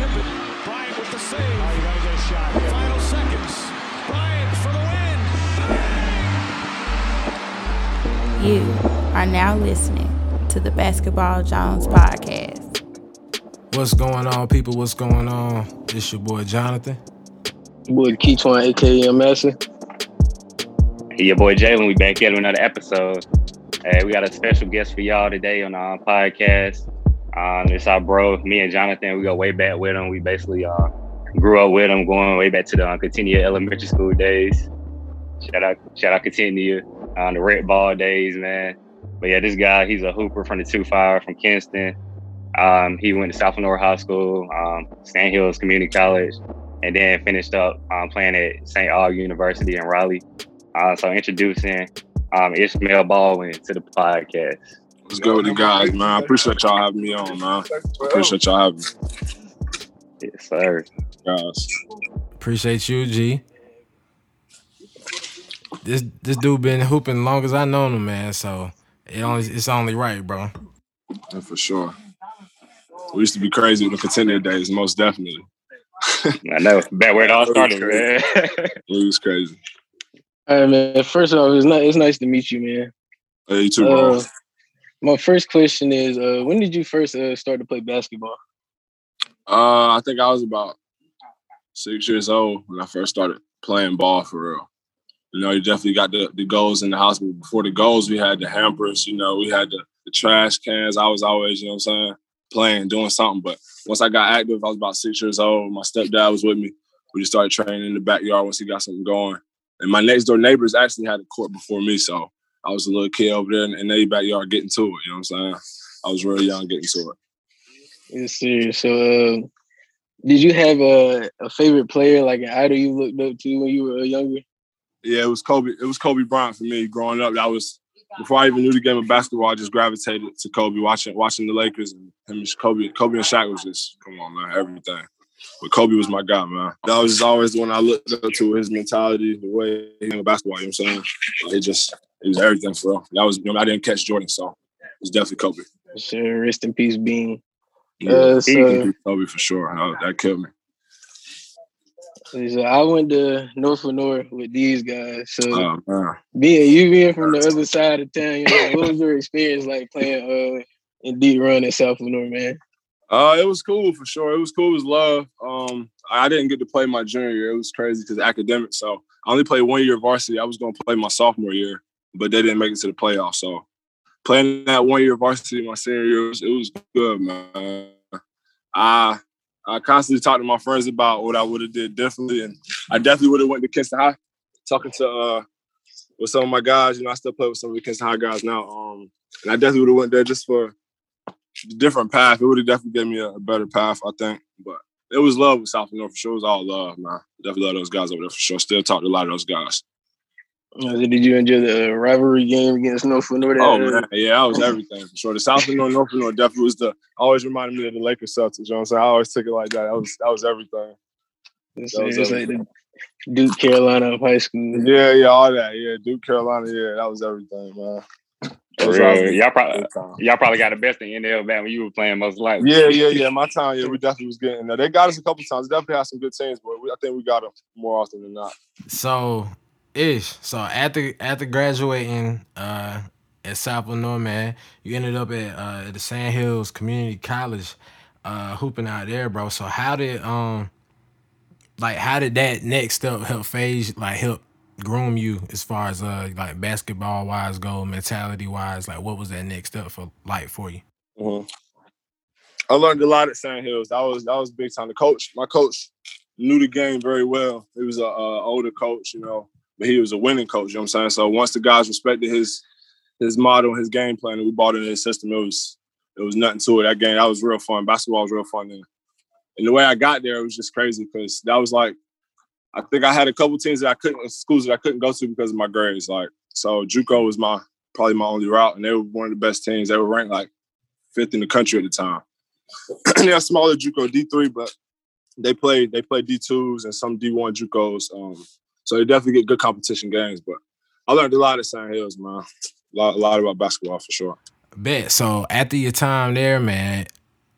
tip it. Bryant with the save. Oh, you gotta get a shot. Here. Final seconds. Bryant for the win. You are now listening to the Basketball Jones podcast. What's going on, people? What's going on? It's your boy Jonathan. Boy Keytwan, aka Master. Hey, your boy Jalen. We back here with another episode. Hey, we got a special guest for y'all today on our podcast. Um, it's our bro, me and Jonathan. We go way back with him. We basically uh, grew up with him, going way back to the uh, Elementary School days. Shout out, shout out Contentnea on uh, the red ball days, man. But yeah, this guy, he's a hooper from the two fire from Kinston. Um, he went to South High School, um, Sandhills Community College, and then finished up um, playing at St. Aug University in Raleigh. Uh, so introducing um, Ishmael Baldwin to the podcast. What's good with the guys, man? I appreciate y'all having me on, man. Appreciate y'all having me. Yes, sir. Guys. Appreciate you, G. This this dude been hooping long as I known him, man. So it only it's only right, bro. Yeah, for sure. We used to be crazy with the contender days, most definitely. I know. Back where it all started, man. it was crazy. All right, man. First off, it's not it's nice to meet you, man. Hey, you too, bro. Uh, My first question is, uh, when did you first uh, start to play basketball? Uh, I think I was about six years old when I first started playing ball for real. You know, you definitely got the, the goals in the house, but before the goals, we had the hampers, you know, we had the, the trash cans. I was always, you know what I'm saying, playing, doing something. But once I got active, I was about six years old. My stepdad was with me. We just started training in the backyard once he got something going. And my next door neighbors actually had a court before me. So I was a little kid over there in, in their backyard getting to it. You know what I'm saying? I was really young getting to it. Yes, sir. So, uh, did you have a, a favorite player, like an idol you looked up to when you were younger? Yeah, it was Kobe. It was Kobe Bryant for me growing up. That was before I even knew the game of basketball. I just gravitated to Kobe, watching watching the Lakers and him, Kobe, Kobe and Shaq was just come on, man, everything. But Kobe was my guy, man. That was always the one I looked up to. His mentality, the way he played basketball. You know what I'm saying? It just it was everything for real. That was you know I didn't catch Jordan, so it was definitely Kobe. Sure, rest in peace, Bean. Yeah, uh, so, Kobe for sure. that killed me. So I went to North Lenoir with these guys. So oh, being you being from the other side of town, you know, what was your experience like playing uh, in deep run in South Lenoir, man? Uh, it was cool for sure. It was cool. It was love. Um, I didn't get to play my junior year. It was crazy because academic. So I only played one year varsity. I was going to play my sophomore year, but they didn't make it to the playoffs. So playing that one year varsity my senior year, it was, it was good, man. I I constantly talk to my friends about what I would have did differently, and I definitely would have went to Kinston High. Talking to uh, with some of my guys, you know, I still play with some of the Kinston High guys now. Um, and I definitely would have went there just for different path. It would have definitely given me a, a, better path, I think. But it was love with South North for sure. It was all love, man. Definitely love those guys over there for sure. Still talk to a lot of those guys. Uh, did you enjoy the uh, rivalry game against North North? Oh man, yeah, that was everything for sure. The South North, North North definitely was the always reminded me of the Lakers Celtics. You know what I'm saying? I always took it like that. That was that was everything. That was everything. Like Duke Carolina of high school. Yeah, yeah, all that. Yeah, Duke Carolina. Yeah, that was everything, man. Real, y'all probably y'all probably got the best in NL back when you were playing most likely. Yeah, yeah, yeah. My time, yeah, we definitely was getting there. They got us a couple times. Definitely had some good teams, but we, I think we got them more often than not. So ish. So after after graduating uh, at South Lenoir, man, you ended up at, uh, at the Sandhills Community College, uh, hooping out there, bro. So how did um like how did that next step help phase like help groom you as far as uh like basketball wise go, mentality wise? Like what was that next step for like for you? Mm-hmm. I learned a lot at Sandhills. I was I was big time. The coach, my coach, knew the game very well. He was a, a older coach, you know but he was a winning coach. You know what I'm saying? So once the guys respected his his model, his game plan, and we bought into his system, it was it was nothing to it. That game that was real fun. Basketball was real fun. And, and the way I got there, it was just crazy because that was like I think I had a couple teams that I couldn't schools that I couldn't go to because of my grades. Like so, JUCO was my probably my only route, and they were one of the best teams. They were ranked like fifth in the country at the time. They're smaller JUCO D three, but they played they played D twos and some D one JUCOs. Um, so they definitely get good competition games. But I learned a lot at Sandhills, man. A lot, a lot about basketball for sure. Bet. So after your time there, man,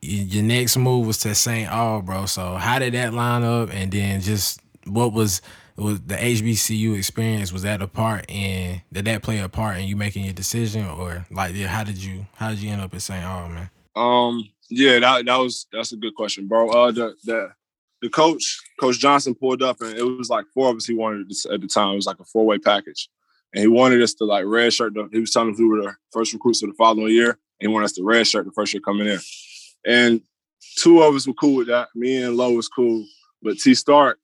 your next move was to St. Aug, bro. So how did that line up? And then just what was was the HBCU experience? Was that a part in did that play a part in you making your decision, or like yeah, how did you how did you end up at St. Aug, man? Um, yeah, that that was that's a good question, bro. Uh, the the the coach, Coach Johnson, pulled up, and it was like four of us. He wanted at the time. It was like a four way package, and he wanted us to like red shirt. The, he was telling us we were the first recruits for the following year, and he wanted us to red shirt the first year coming in. And two of us were cool with that. Me and Lowe was cool, but T Stark,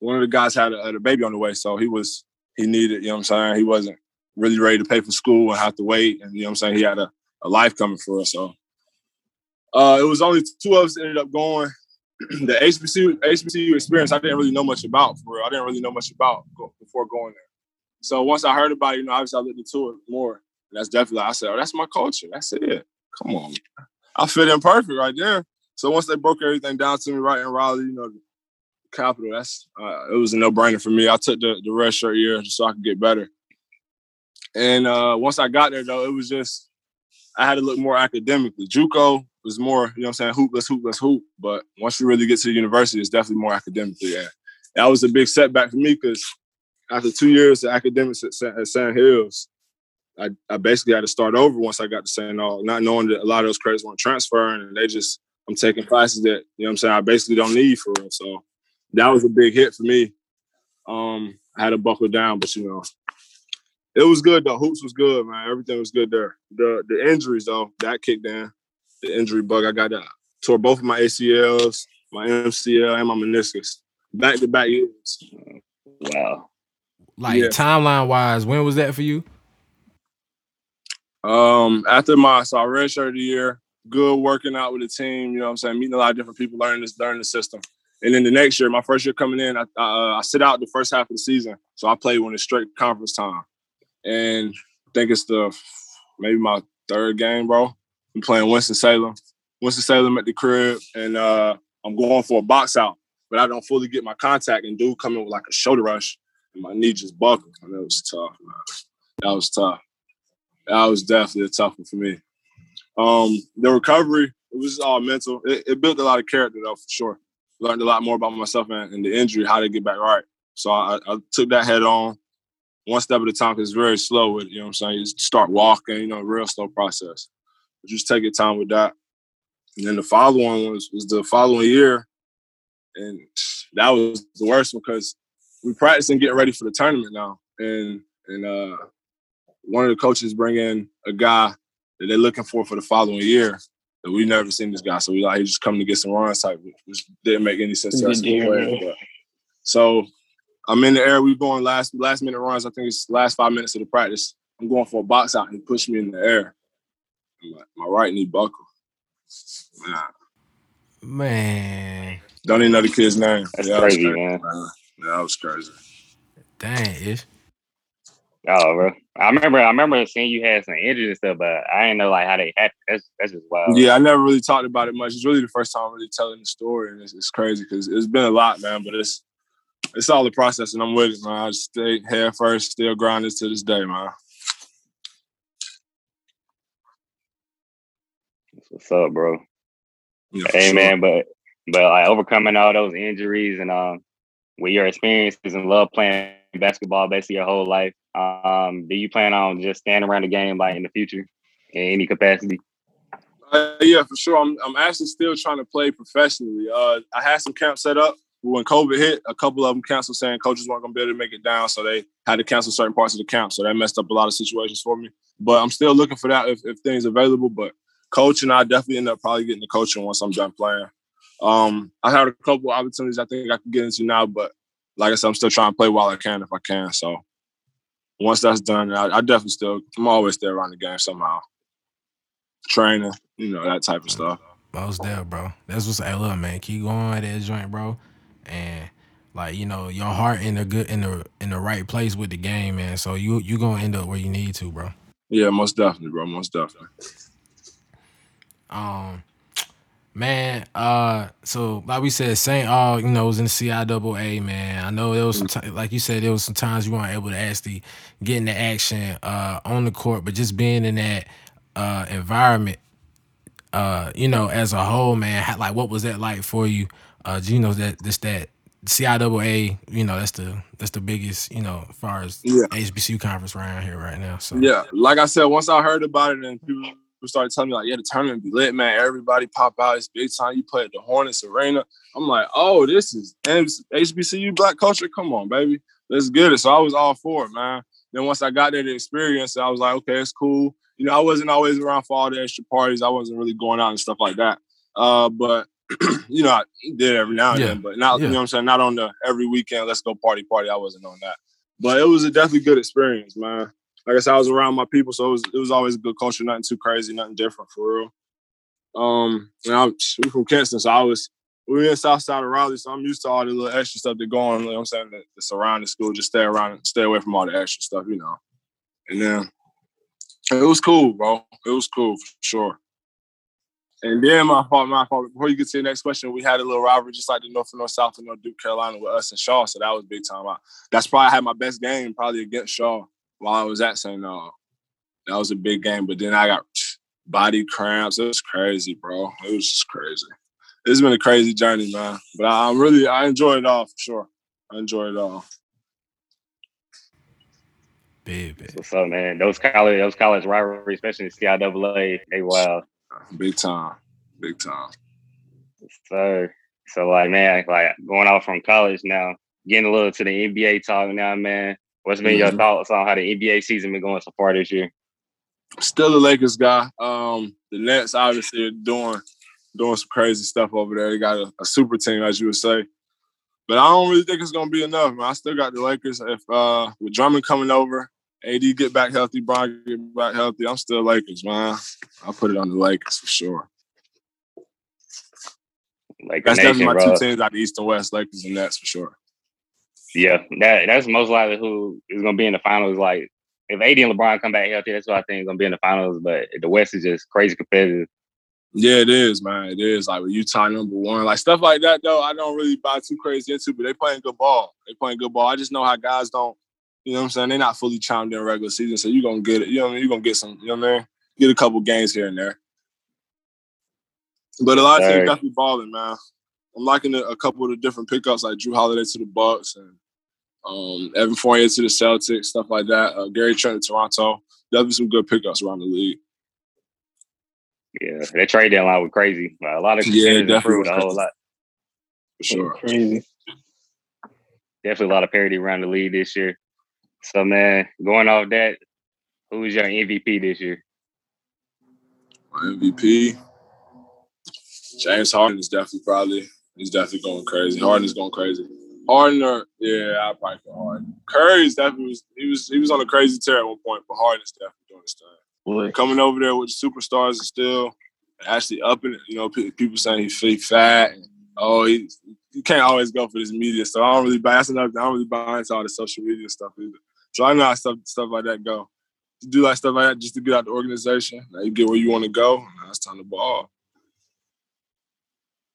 one of the guys had a, had a baby on the way, so he was he needed. You know what I'm saying? He wasn't really ready to pay for school and have to wait, and you know what I'm saying? He had a, a life coming for us, so. Uh, it was only two of us ended up going. the HBCU HBCU experience, I didn't really know much about. For real, I didn't really know much about before going there. So once I heard about it, you know, obviously I looked into it more. And that's definitely I said, oh, that's my culture. That's it. Come on, I fit in perfect right there. So once they broke everything down to me right in Raleigh, you know, capital, that's uh, it was a no brainer for me. I took the the red shirt year just so I could get better. And uh, once I got there, though, it was just I had to look more academically. JUCO was more, you know, I'm saying hoop, let's hoop. But once you really get to the university, it's definitely more academically. And that was a big setback for me because after two years of academics at, at Sandhills, I, I basically had to start over once I got to St. Aug, not knowing that a lot of those credits weren't transferring and they just, I'm taking classes that, you know I'm saying, I basically don't need for real. So that was a big hit for me. Um, I had to buckle down, but you know, it was good though. Hoops was good, man. Everything was good there. The the injuries though, that kicked in. The injury bug. I got that. Tore both of my ACLs, my MCL, and my meniscus. Back to back years. Wow. Like yeah. timeline wise, when was that for you? Um, after my so I redshirt the year, good working out with the team. You know what I'm saying? Meeting a lot of different people, learning this, learning the system. And then the next year, my first year coming in, I, uh, I sit out the first half of the season. So I played when it's straight conference time. And I think it's the maybe my third game, bro. I'm playing Winston Salem. Winston Salem at the crib, and uh, I'm going for a box out, but I don't fully get my contact, and dude coming with like a shoulder rush, and my knee just buckled. And it was tough, man. That was tough that was definitely a tough one for me. Um, the recovery, it was all mental. It, it, built a lot of character though, for sure. Learned a lot more about myself and, and the injury, how to get back right. So I, I, took that head on, one step at a time. Cause it's very slow. With you know what I'm saying. You start walking, you know, real slow process. But just take your time with that. And then the following was was the following year, and that was the worst because we practicing getting ready for the tournament now, and and uh one of the coaches bring in a guy that they're looking for for the following year we never seen this guy. So we like he just coming to get some runs type, which didn't make any sense to us. Player, so I'm in the air. We going last last minute runs. I think it's last five minutes of the practice. I'm going for a box out and he pushed me in the air. My, my right knee buckle. Man. Man. Don't even know the kid's name. That's yeah, crazy, crazy, man. man. Yeah, that was crazy. Dang, ish. Oh, bro. I remember, I remember seeing you had some injuries and stuff, but I didn't know like how they happened. That's that's just wild. Yeah, I never really talked about it much. It's really the first time I'm really telling the story, and it's, it's crazy because it's been a lot, man. But it's it's all the process, and I'm with it, man. I just stay head first, still grinding to this day, man. what's up, bro. Yeah, hey, sure. man, but but like overcoming all those injuries and um, with your experiences and love playing basketball basically your whole life. Um, do you plan on just standing around the game like in the future in any capacity? Uh, yeah, for sure. I'm, I'm actually still trying to play professionally. Uh, I had some camps set up. When COVID hit, a couple of them canceled saying coaches weren't going to be able to make it down. So they had to cancel certain parts of the camp. So that messed up a lot of situations for me. But I'm still looking for that if, if things available. But coaching, I definitely end up probably getting the coaching once I'm done playing. Um, I had a couple opportunities I think I could get into now, but like I said, I'm still trying to play while I can if I can. So once that's done, I, I definitely still I'm always still around the game somehow. Training, you know, that type of stuff. Most there, bro. That's what's I love, man. Keep going at that joint, bro. And like, you know, your heart in the good in the in the right place with the game, man. So you you gonna end up where you need to, bro. Yeah, most definitely, bro. Most definitely. Um Man, uh, so like we said, St. Aug, you know, was in the CIAA, man. I know there was some, t- like you said, there was some times you weren't able to actually get into action uh, on the court, but just being in that uh, environment, uh, you know, as a whole, man, how, like what was that like for you? Uh, you know that this that CIAA, you know, that's the that's the biggest, you know, as far as yeah. HBCU conference around here right now. So yeah, like I said, once I heard about it and people started telling me like, yeah, the tournament be lit, man. Everybody pop out. It's big time. You play at the Hornets Arena. I'm like, oh, this is HBCU black culture. Come on, baby, let's get it. So I was all for it, man. Then once I got there to experience I was like, okay, it's cool. You know, I wasn't always around for all the extra parties. I wasn't really going out and stuff like that. Uh, but you know, I did every now and yeah. then, but not yeah. you know what I'm saying, not on the every weekend, let's go party party. I wasn't on that. But it was a definitely good experience, man. Like I said, I was around my people, so it was it was always a good culture, nothing too crazy, nothing different for real. Um, and I'm we from Kinston, so I was we were in South Side of Raleigh, so I'm used to all the little extra stuff that go on. I'm saying around the school. Just stay around stay away from all the extra stuff, you know. And then it was cool, bro. It was cool for sure. And then my fault, my fault. Before you get to the next question, we had a little rivalry just like the North and North South and North Duke Carolina with us and Shaw. So that was big time. That's probably I had my best game probably against Shaw while I was at St. Uh, that was a big game. But then I got body cramps. It was crazy, bro. It was just crazy. It's been a crazy journey, man. But I, am really I enjoy it all for sure. I enjoy it all. Baby. What's up, man? Those college those college rivalries, especially in CIAA, they wild. Big time. Big time. So so like man, like going off from college now, getting a little to the NBA talk now, man. What's been mm-hmm. your thoughts on how the NBA season been going so far this year? Still a Lakers guy. Um, the Nets obviously are doing doing some crazy stuff over there. They got a, a, super team, as you would say. But I don't really think it's gonna be enough, man. I still got the Lakers. If uh with Drummond coming over, AD get back healthy, Bron get back healthy, I'm still Lakers, man. I'll put it on the Lakers for sure. Like that's nation, definitely my bro. two teams out the East and West, Lakers and Nets for sure. Yeah, that that's most likely who is going to be in the finals. Like if AD and LeBron come back healthy, that's what I think is going to be in the finals. But the West is just crazy competitive. Yeah, it is, man. It is like with Utah number one, like stuff like that. Though I don't really buy too crazy into, but they playing good ball. They playing good ball. I just know how guys don't. You know what I'm saying? They're not fully chimed in regular season, so you're gonna get it. You know what I mean? You're gonna get some. You know what I mean? Get a couple games here and there. But a lot of teams definitely balling, man. I'm liking a, a couple of the different pickups like Jrue Holiday to the Bucks and um, Evan Fournier to the Celtics, stuff like that. Uh, Gary Trent to Toronto. Definitely some good pickups around the league. Yeah, that trade deadline was crazy. A lot of yeah, definitely a whole lot. For sure, crazy. Definitely a lot of parity around the league this year. So man, going off that, who's your MVP this year? My MVP, James Harden is definitely probably he's definitely going crazy. Harden is going crazy. Harden or yeah, I probably put Harden. Curry's definitely was he was he was on a crazy tear at one point, but Harden's definitely doing his thing. Boy. Coming over there with the superstars and still actually upping it. You know, people saying he's fake fat. And, oh, he you can't always go for this media. So I don't really buy. That's another. I don't really buy into all the social media stuff either. So I know how stuff stuff like that go. To do like stuff like that just to get out the organization. Now you get where you want to go. Now it's time to ball.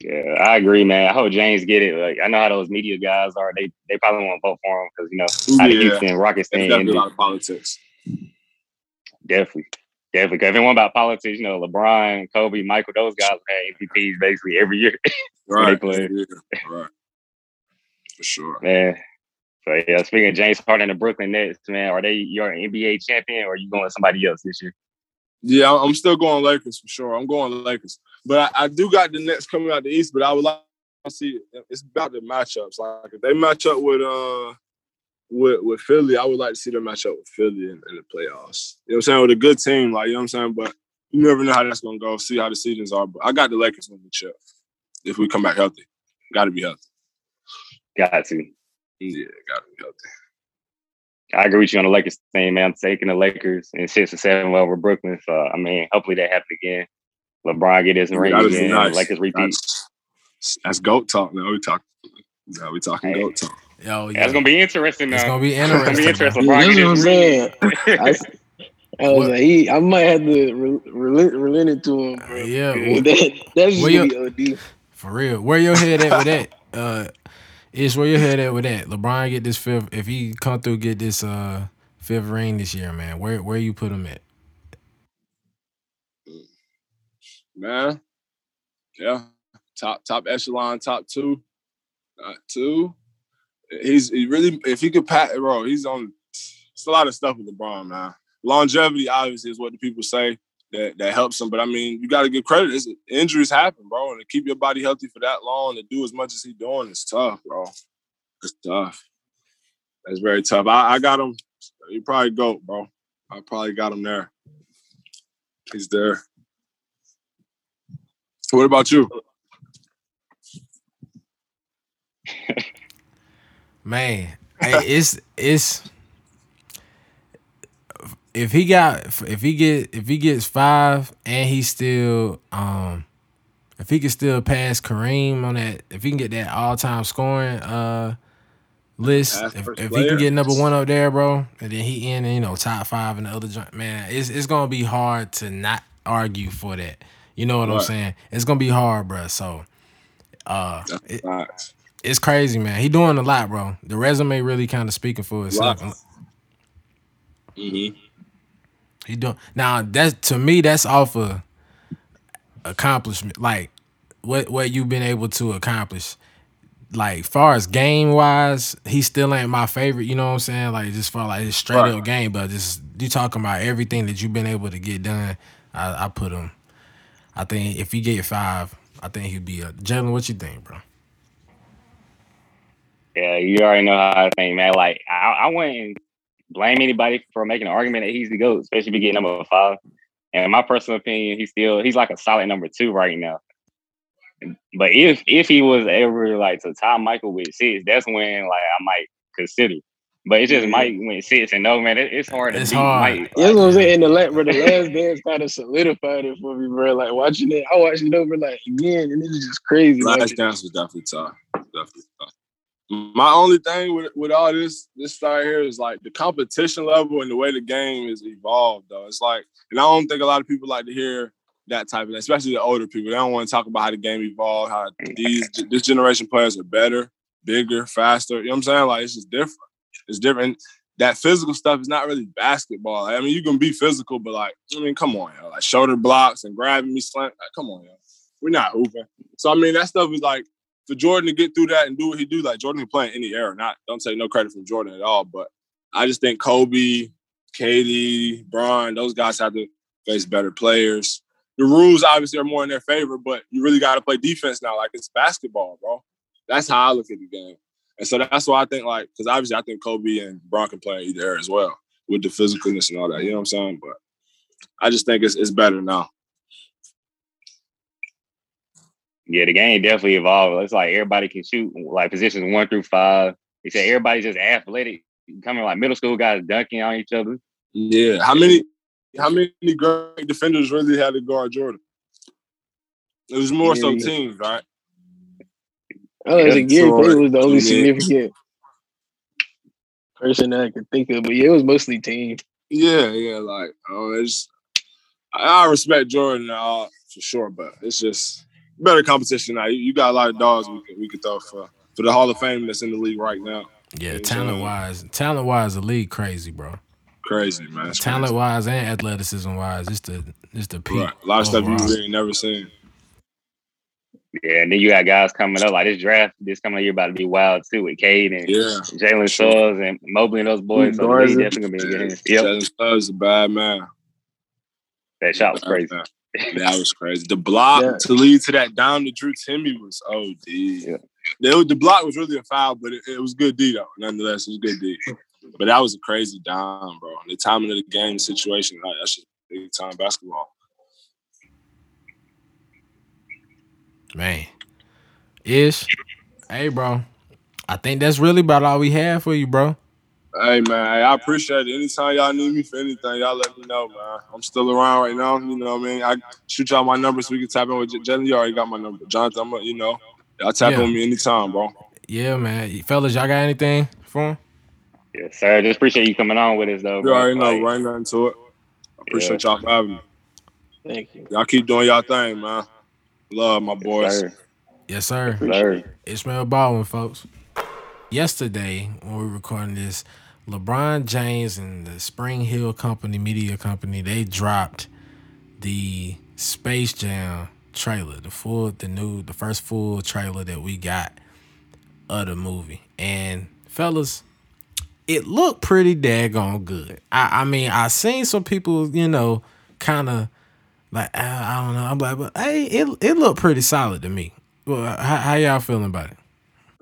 Yeah, I agree, man. I hope James get it. Like I know how those media guys are. They they probably won't vote for him because you know how yeah. the Houston Rockets thing. Definitely a lot of politics. Definitely. Definitely. Cause everyone about politics, you know, LeBron, Kobe, Michael, those guys had MVPs basically every year. right. Yeah. Right. For sure. Man. So yeah, speaking of James Harden and the Brooklyn Nets, man, are they your NBA champion or are you going somebody else this year? Yeah, I'm still going Lakers for sure. I'm going Lakers. But I, I do got the Nets coming out the East, but I would like to see it's about the matchups. Like if they match up with uh with with Philly, I would like to see them match up with Philly in, in, the playoffs. You know what I'm saying? With a good team, like you know what I'm saying. But you never know how that's gonna go. See how the seasons are. But I got the Lakers on the chip if we come back healthy. Got to be healthy. Got to. Yeah, got to be healthy. I agree with you on the Lakers thing, man. I'm taking the Lakers in six or seven over Brooklyn. So I mean, hopefully that happens again. LeBron get his ring again. Nice. Lakers repeat. That's, that's goat talk. Now we talk. Now we talking hey. goat talk. Yo, yeah. That's gonna be interesting. Now. It's gonna be interesting. It's gonna be interesting. That's what I'm saying. I, I was like, he, I might have to relent, relent it to him. Bro. Yeah, that, that's just be OD. For real, where your head at with that? Uh, is where your head at with that? LeBron get this fifth. If he come through, get this uh fifth ring this year, man. Where where you put him at? Man, yeah, top top echelon, top two, uh, two. He's he really if he could pat bro, he's on. It's a lot of stuff with LeBron, man. Longevity obviously is what the people say that that helps him, but I mean you got to give credit. It's, injuries happen, bro, and to keep your body healthy for that long to do as much as he's doing is tough, bro. It's tough. That's very tough. I, I got him. He probably go, bro. I probably got him there. He's there. What about you? Man, hey, it's it's if he got if he get if he gets five and he still um if he can still pass Kareem on that if he can get that all time scoring uh list if, if he can get number one up there, bro, and then he in you know top five in the other joint, man, it's it's gonna be hard to not argue for that. You know what right. I'm saying? It's gonna be hard, bro. So, uh, it, it's crazy, man. He doing a lot, bro. The resume really kind of speaking for itself. Mm-hmm. He doing now. That's to me. That's off of accomplishment. Like what what you've been able to accomplish like far as game wise, he still ain't my favorite. You know what I'm saying? Like just for like his straight right. up game, but just you talking about everything that you've been able to get done. I, I put him. I think if he get five, I think he'd be a Jalen. What you think, bro? Yeah, you already know how I think, man. Like I, I wouldn't blame anybody for making an argument that he's the goat, especially if you get number five. And in my personal opinion, he's still he's like a solid number two right now. But if if he was ever like to tie Michael with six, that's when like I might consider. But it's just Mike went six and no man, it, it's hard it's to beat hard. Mike. Yeah, that's what I'm saying. In the last, bro, the last dance kind of solidified it for me, bro. Like watching it, I watched it over like again, and it was just crazy. Last like, dance was definitely tough. My only thing with, with all this this start here is like the competition level and the way the game is evolved. Though it's like, and I don't think a lot of people like to hear that type of, especially the older people. They don't want to talk about how the game evolved, how these this generation players are better, bigger, faster. You know what I'm saying? Like it's just different. It's different. That physical stuff is not really basketball. I mean, you can be physical, but like, I mean, come on, yo. like shoulder blocks and grabbing me, slant. Like, come on, yo. We're not hooping. So I mean, that stuff is like for Jordan to get through that and do what he do. Like Jordan can play in any era. Not don't take no credit from Jordan at all, but I just think Kobe, KD, Bron, those guys have to face better players the rules obviously are more in their favor, but you really got to play defense now. Like it's basketball, bro. That's how I look at the game. And so that's why I think like, because obviously I think Kobe and Bron can play either as well with the physicalness and all that. You know what I'm saying? But I just think it's it's better now. Yeah, the game definitely evolved. It's like everybody can shoot like positions one through five. He said everybody's just athletic, coming like middle school guys dunking on each other. Yeah. How many how many great defenders really had to guard Jordan? It was more yeah, so teams, right? Oh, I think Gary Payton was the only significant person that I could think of, but yeah, it was mostly team. Yeah, yeah, like oh, it's I, I respect Jordan uh, for sure, but it's just better competition now. You, you got a lot of dogs we could we could throw for for the Hall of Fame that's in the league right now. Yeah, talent wise, talent wise, the league crazy, bro crazy, man. It's Talent crazy. wise and athleticism wise, it's the it's the peak. Right. A lot of stuff you really never seen. Yeah, and then you got guys coming up like this draft. This coming year about to be wild too with Cade and yeah. Jalen Suggs and Mobley and those boys. So he's definitely gonna be a good. Yep. Jalen Suggs is a bad man. That shot was crazy. That was crazy. The block yeah. to lead to that down to Drew Timme was OD. Yeah. The, block was really a foul, but it, it was good D though. Nonetheless, it was good D. But that was a crazy dime, bro. The timing of the game situation, like, that's just big time basketball. Man. Ish. Hey, bro. I think that's really about all we have for you, bro. Hey man, I appreciate it. Anytime y'all need me for anything, y'all let me know, man. I'm still around right now. You know what I mean? I shoot y'all my number so we can tap in with Jalen. You already got my number. Jonathan, I'm, a, you know, y'all tap yeah. in with me anytime, bro. Yeah, man. Fellas, y'all got anything for him? Yes, sir. Just appreciate you coming on with us, though. You already know, right nothing to it. I appreciate yeah. y'all for having me. Thank you. Y'all keep doing y'all thing, man. Love my boys. Yes, sir. Yes, sir. Ishmael Baldwin, folks. Yesterday, when we were recording this, LeBron James and the SpringHill Company, media company, they dropped the Space Jam trailer, the full, the new, the first full trailer that we got of the movie. And fellas, it looked pretty daggone good. I, I mean, I seen some people, you know, kind of like I, I, don't know. I'm like, but hey, it it looked pretty solid to me. Well, how, how y'all feeling about it?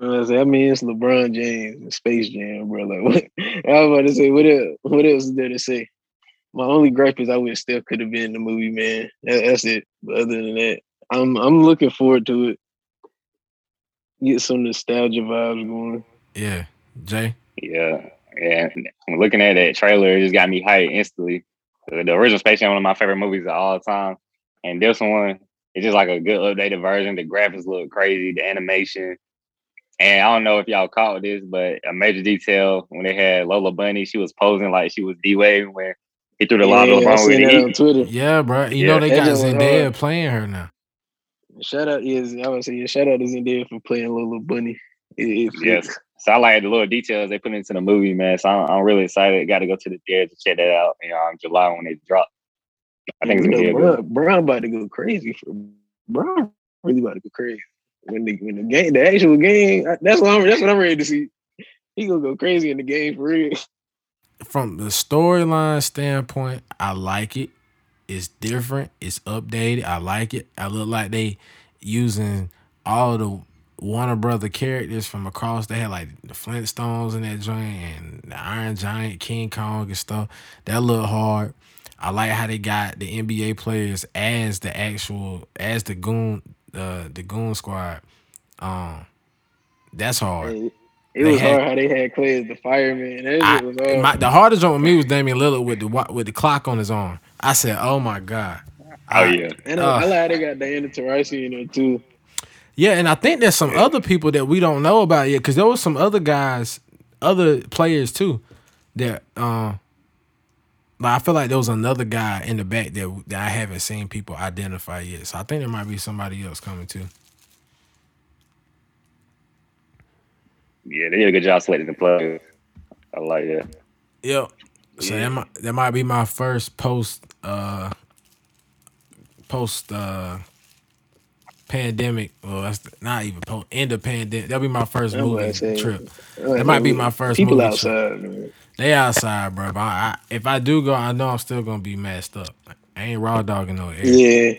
I mean, it's LeBron James and Space Jam, bro. Like, what, I was about to say, what else? What else is there to say? My only gripe is I wish Steph could have been in the movie, man. That, that's it. But other than that, I'm I'm looking forward to it. Get some nostalgia vibes going. Yeah, Jay. Yeah, and looking at that trailer, it just got me hyped instantly. The, the original Space Jam, one of my favorite movies of all time, and this one is just like a good updated version. The graphics look crazy, the animation, and I don't know if y'all caught this, but a major detail when they had Lola Bunny, she was posing like she was D Wade when he threw the yeah, to LeBron with it on Twitter. Yeah, bro. You yeah. know they got Zendaya playing her now. Shout out is I would say yeah, shout out to Zendaya for playing Lola Bunny. It, yes. So I like the little details they put into the movie, man. So I'm, I'm really excited. Got to go to the theater to check that out. You know, in July when it drop. I think it's gonna be Brown, Brown about to go crazy for Brown. Really about to go crazy when the when the game, the actual game. That's what I'm. That's what I'm ready to see. He gonna go crazy in the game for real. From the storyline standpoint, I like it. It's different. It's updated. I like it. I look like they using all the Warner Brother characters from across. They had like the Flintstones in that joint and the Iron Giant, King Kong and stuff. That look hard. I like how they got the NBA players as the actual as the goon uh the goon squad. Um that's hard. It, was had, hard how they had Klay as the fireman. That I. My, the hardest one with me was Damian Lillard with the with the clock on his arm. I said, "Oh my god." Oh yeah. And uh, I like they got Diana Taurasi in there too. Yeah, and I think there's some other people that we don't know about yet because there was some other guys, other players too, that um, like I feel like there was another guy in the back that that I haven't seen people identify yet. So I think there might be somebody else coming too. Yeah, they did a good job selecting the players. I like that. Yep. So yeah. that might that might be my first post uh post uh pandemic. Well, that's not even post end of pandemic. That'll be my first movie trip. That might be my first people movie outside. Trip. Man. They outside, bro. But I, if I do go, I know I'm still gonna be messed up. I ain't raw dogging no air. Yeah.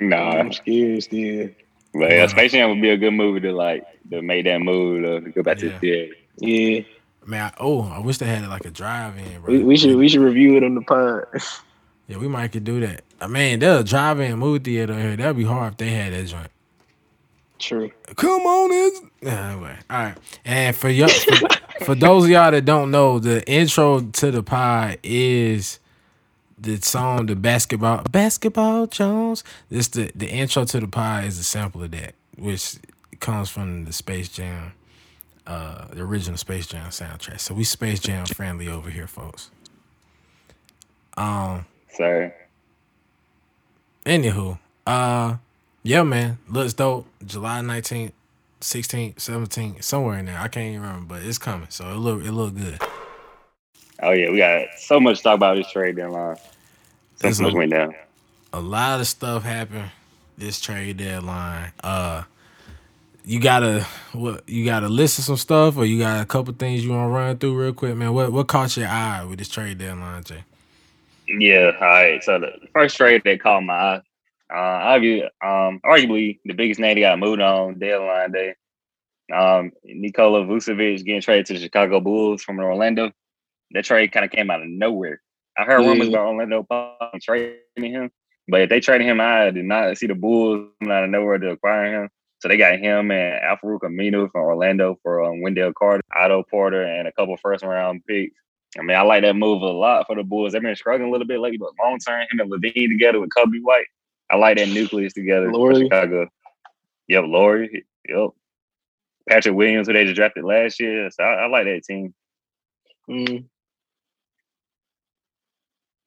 Nah, I'm scared still. But yeah, Space Jam would be a good movie to like to make that move to go back yeah. to the theater. Yeah. Man, I, oh, I wish they had like a drive-in, bro. We, we should we should review it on the pod. Yeah, we might could do that. I mean, there's a drive-in movie theater here. That'd be hard if they had that joint. True. Come on, it's anyway. All right, and for y'all, for, for those of y'all that don't know, the intro to the pod is the song, the basketball, basketball Jones. This the the intro to the pod is a sample of that, which comes from the Space Jam, uh, the original Space Jam soundtrack. So we Space Jam friendly over here, folks. Um, Sorry. Anywho, uh, yeah, man, looks dope. July nineteenth, sixteenth, seventeenth, somewhere in there. I can't even remember, but it's coming, so it look it look good. Oh yeah, we got so much to talk about this trade deadline. So much went down. A lot of stuff happened this trade deadline. Uh, you gotta what you gotta list of some stuff, or you got a couple things you want to run through real quick, man. What what caught your eye with this trade deadline, Jay? Yeah, all right. So the first trade that caught my eye, uh, arguably, um, arguably the biggest name that got moved on deadline day. Um, Nikola Vucevic getting traded to the Chicago Bulls from Orlando. That trade kind of came out of nowhere. I heard rumors about Orlando trading him, but if they traded him, I did not see the Bulls out of nowhere to acquire him. So they got him and Al-Farouq Aminu from Orlando for um, Wendell Carter, Otto Porter, and a couple first round picks. I mean, I like that move a lot for the Bulls. They've been struggling a little bit lately, but long term, him and LaVine together with Coby White, I like that nucleus together for Chicago. Yep, Lauri. Yep. Patrick Williams, who they just drafted last year. So I, I like that team. Mm.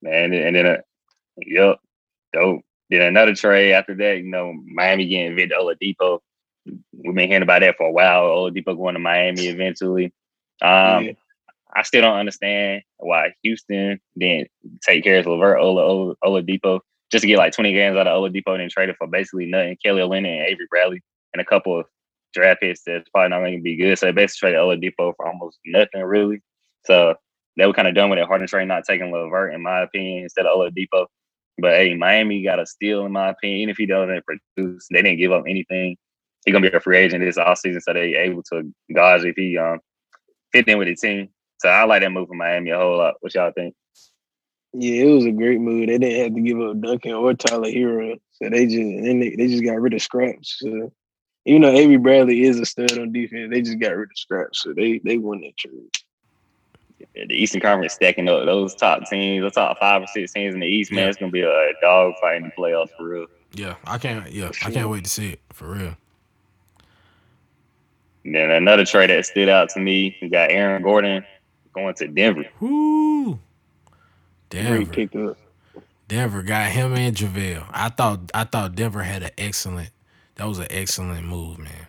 Man, and then, uh, yep, dope. Then another trade after that, you know, Miami getting Victor Oladipo. We've been hearing about that for a while. Oladipo going to Miami eventually. Um, yeah. I still don't understand why Houston didn't take care of LeVert Ola, Ola, Oladipo just to get like 20 games out of Oladipo and then trade it for basically nothing. Kelly Olynyk and Avery Bradley and a couple of draft picks that's probably not going to be good. So they basically traded Oladipo for almost nothing really. So they were kind of done with it. Harden trade not taking LeVert, in my opinion, instead of Oladipo. But hey, Miami got a steal, in my opinion. Even if he doesn't produce, they didn't give up anything. He's gonna be a free agent this offseason, so they able to gauge if he um fit in with the team. So I like that move for Miami a whole lot. What y'all think? Yeah, it was a great move. They didn't have to give up Duncan or Tyler Herro, so they just and they, they just got rid of scraps. So even though Avery Bradley is a stud on defense, they just got rid of scraps, so they they won that trade. The Eastern Conference stacking up those top teams, the top five or six teams in the East, man, it's gonna be a dog fight in the playoffs for real. Yeah, I can't. Yeah, I can't wait to see it for real. And then another trade that stood out to me, we got Aaron Gordon going to Denver. Woo! Great Denver, pickup. Denver got him and JaVale. I thought I thought Denver had an excellent. That was an excellent move, man.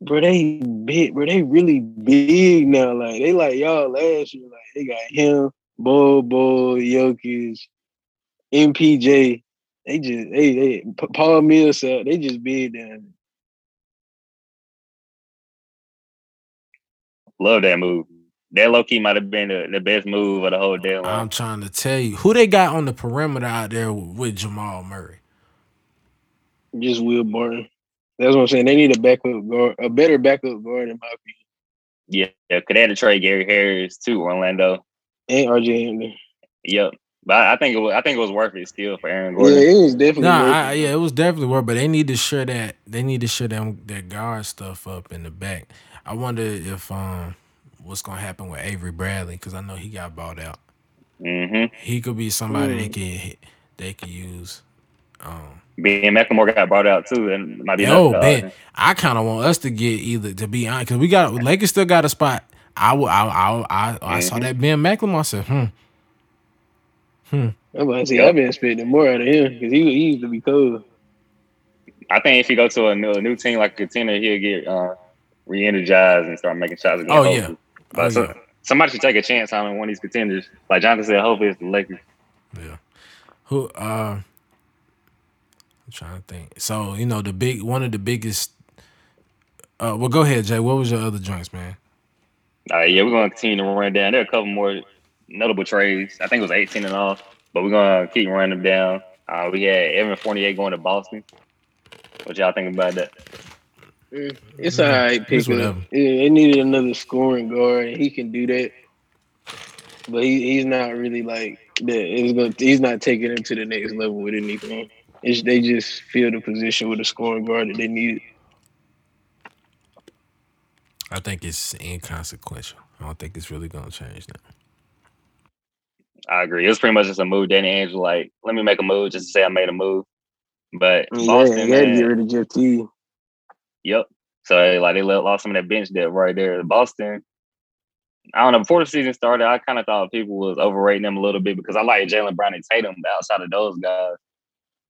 Bro, they big, bro. They really big now. Like they like y'all last year. Like they got him, Bol Bol, Jokic, MPJ. They just they they P- Paul Millsap. They just big down. there. Love that move. That low key might have been the, the best move of the whole deal. I'm deadline. trying to tell you who they got on the perimeter out there with Jamal Murray. Just Will Barton. That's what I'm saying. They need a backup guard, a better backup guard in my opinion. Yeah, yeah. Could they had to trade Gary Harris to Orlando? And RJ Hampton. Yep. But I I think it was I think it was worth it still for Aaron Gordon. Yeah, it was definitely. Nah, worth I, it. yeah, it was definitely worth, but they need to share that. They need to share them that guard stuff up in the back. I wonder if um what's gonna happen with Avery Bradley because I know he got bought out. Mm-hmm. He could be somebody they Mm. can they can use. Um, Ben McLemore got brought out too, and might be Yo, another Ben, dog. I kind of want us to get either to be honest because we got Lakers still got a spot. I will. I I I, I saw Mhm. that Ben McLemore. I said, hmm. I'm about to say Yep. I've been expecting more out of him because he, he used to be cold. I think if he go to a new, a new team like a contender, he'll get uh, re-energized and start making shots again. Oh, yeah. Hopefully. Oh, But so- yeah. somebody should take a chance on one of these contenders. Like Jonathan said, hopefully it's the Lakers. Yeah. Who? Uh, I'm trying to think. So you know the big one of the biggest. Uh, well, go ahead, Jay. What was your other joints, man? Uh, yeah, we're gonna continue to run down. There are a couple more notable trades. I think it was 18 and off, but we're gonna keep running them down. Uh, we had Evan Fournier going to Boston. What y'all think about that? Mm-hmm. It's all mm-hmm. right It's pickup. whatever. Yeah, they needed another scoring guard, and he can do that. But he, he's not really like that. It's gonna, he's not taking him to the next level with anything. It's, they just fill the position with a scoring guard that they needed. I think it's inconsequential. I don't think it's really gonna change now. I agree. It was pretty much just a move. Danny Ainge like, let me make a move just to say I made a move. But Yeah, Boston, they had to man, get rid of Jeff T. Yep. So like they let- lost some of that bench depth right there. Boston. I don't know. Before the season started, I kind of thought people was overrating them a little bit because I like Jaylen Brown and Tatum. But outside of those guys,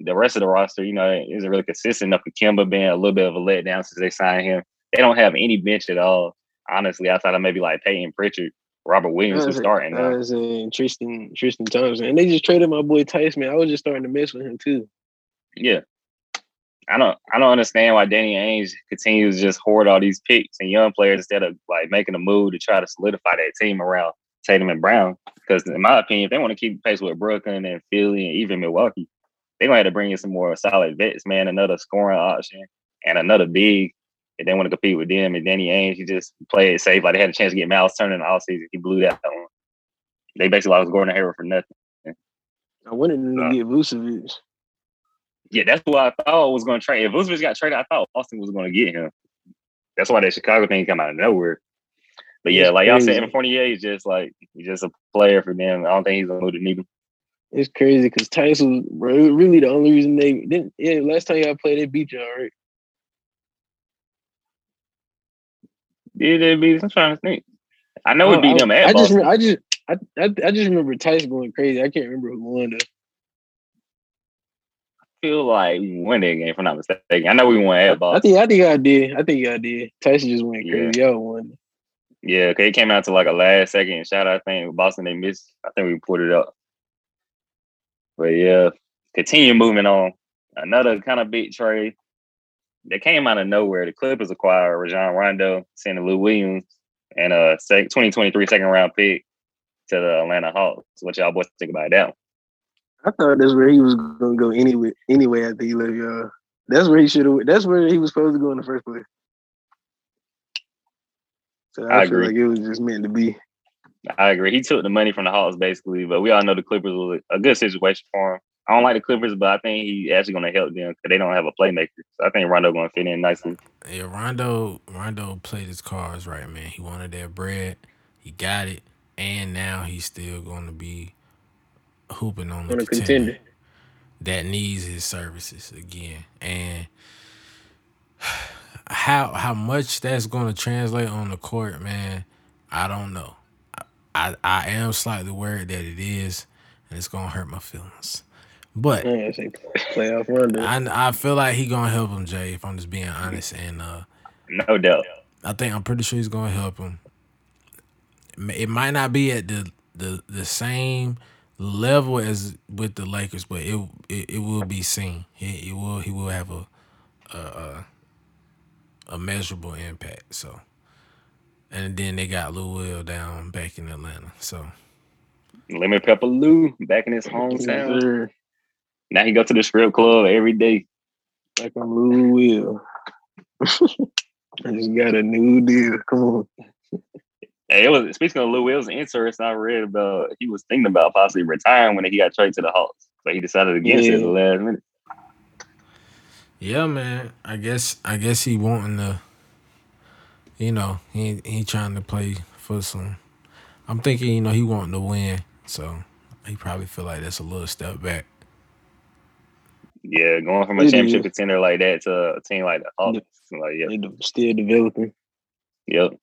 the rest of the roster, you know, isn't really consistent enough. Kemba being a little bit of a letdown since they signed him. They don't have any bench at all. Honestly, outside of maybe like Payton Pritchard, Robert Williams, who's starting I was Tristan Tristan Thompson, and they just traded my boy Tyson. I was just starting to mess with him too. Yeah. I don't I don't understand why Danny Ainge continues to just hoard all these picks and young players instead of like making a move to try to solidify that team around Tatum and Brown. Because in my opinion, if they want to keep pace with Brooklyn and Philly and even Milwaukee, they're gonna have to bring in some more solid vets, man, another scoring option and another big. If they want to compete with them and Danny Ainge, he just played it safe. Like they had a chance to get Miles Turner in the offseason. He blew that one. They basically lost Gordon Hayward for nothing. I wanted them to Uh, get Vucevic. Yeah, that's who I thought was going to trade. If Vucevic got traded, I thought Boston was going to get him. That's why that Chicago thing come out of nowhere. But yeah, It's like y'all said, Fournier is just like he's just a player for them. I don't think he's gonna move the needle. It's crazy because Tyson was really the only reason they didn't. Yeah, last time y'all played, they beat y'all, right? Did they beat? I'm trying to think. I know we beat them at I just, I just, I, I, I just remember Tyson going crazy. I can't remember who won though. Feel like we won that game, if I'm not mistaken. I know we won at I think, I think I did. I think I did. Tyson just went crazy. Y'all won. Yeah, okay, it came out to like a last second shot. I think Boston they missed. I think we put it up. But yeah, continue moving on. Another kind of big trade that came out of nowhere. The Clippers acquired Rajon Rondo, sending Lou Williams, and a 2023 second round pick to the Atlanta Hawks. What y'all boys think about that? One? I thought that's where he was gonna go anyway. Anyway, after he left y'all, that's where he should have. That's where he was supposed to go in the first place. So I, I feel agree. like it was just meant to be. I agree. He took the money from the Hawks basically, but we all know the Clippers was a good situation for him. I don't like the Clippers, but I think he actually going to help them because they don't have a playmaker. So I think Rondo going to fit in nicely. Yeah, Rondo Rondo played his cards right, man. He wanted that bread, he got it, and now he's still going to be hooping on the contender, contender that needs his services again. And how how much that's going to translate on the court, man, I don't know. I, I am slightly worried that it is, and it's gonna hurt my feelings. But playoff run. I I feel like he gonna help him, Jay. If I'm just being honest, and uh, no doubt, I think I'm pretty sure he's gonna help him. It might not be at the the the same level as with the Lakers, but it it, it will be seen. It, it will he will have a a, a a measurable impact. So, and then they got Lou Will down back in Atlanta. So, Lemon Pepper Lou back in his hometown. Now he go to the strip club every day. Like I'm Lou Will. I just got a new deal. Come on. Hey, it was speaking of Lou Will's interest. I read about he was thinking about possibly retiring when he got traded to the Hawks, but he decided against yeah. it at the last minute. Yeah, man. I guess I guess he wanting to. You know, he he trying to play for some. I'm thinking, you know, he wanting to win, so he probably feel like that's a little step back. Yeah, going from a championship contender like that to a team like the Hawks, like yeah, still developing. Yep.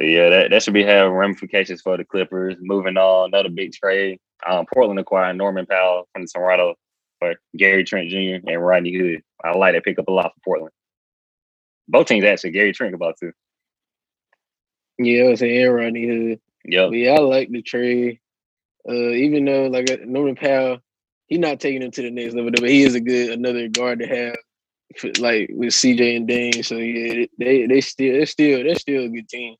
But yeah, that, that should be having ramifications for the Clippers. Moving on, another big trade. Um, Portland acquired Norman Powell from Toronto for Gary Trent Jr. and Rodney Hood. I like that pick up a lot for Portland. Both teams actually, Gary Trent about to. Yeah, I was saying Rodney Hood. Yeah. Yeah, I like the trade. Uh, even though like uh, Norman Powell, he's not taking him to the next level, but he is a good another guard to have, like with CJ and Dame. So yeah, they they still they're still they're still a good team.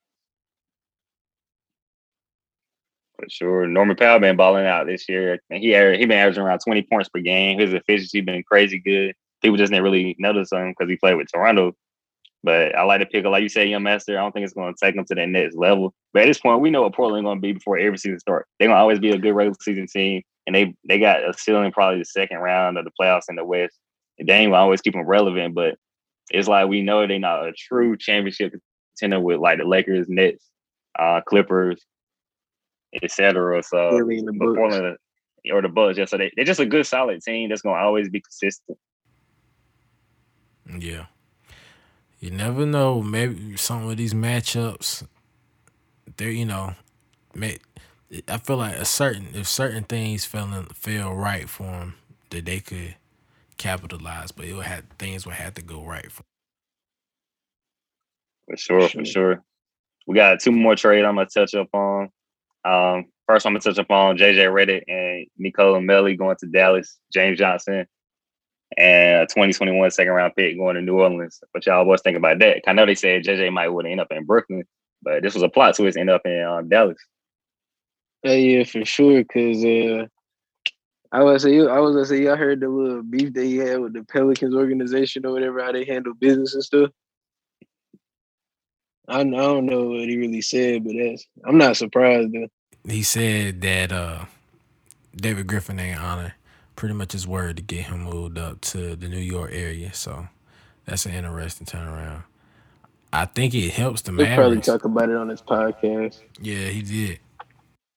For sure, Norman Powell been balling out this year, and he he been averaging around twenty points per game. His efficiency been crazy good. People just didn't really notice him because he played with Toronto. But I like to pick, like you said, young master. I don't think it's going to take them to that next level. But at this point, we know what Portland going to be before every season starts. They're going to always be a good regular season team and they they got a ceiling probably the second round of the playoffs in the West. And they will always keep them relevant, but it's like we know they're not a true championship contender with like the Lakers, Nets, uh, Clippers, etc. So Portland or the Bucks, yeah. So they, they're just a good, solid team that's gonna always be consistent. Yeah. You never know. Maybe some of these matchups, they're you know, may, I feel like a certain if certain things fell feel right for them that they could capitalize, but it would have things would have to go right for. For sure, for sure. We got two more trade I'm gonna touch up on. Um, first, I'm gonna touch up on JJ Redick and Nicolo Melli going to Dallas, James Johnson, and a 2021 second round pick going to New Orleans. What y'all was thinking about that? I know they said JJ might would end up in Brooklyn, but this was a plot twist, end up in um, Dallas. Yeah, yeah, for sure. Cause uh, I was say I was gonna say y'all heard the little beef that he had with the Pelicans organization or whatever, how they handle business and stuff. I, I don't know what he really said, but that's I'm not surprised though. He said that uh, David Griffin ain't honor pretty much his word to get him moved up to the New York area. So that's an interesting turnaround. I think it helps the He'll Mavericks. probably talk about it on his podcast. Yeah, he did.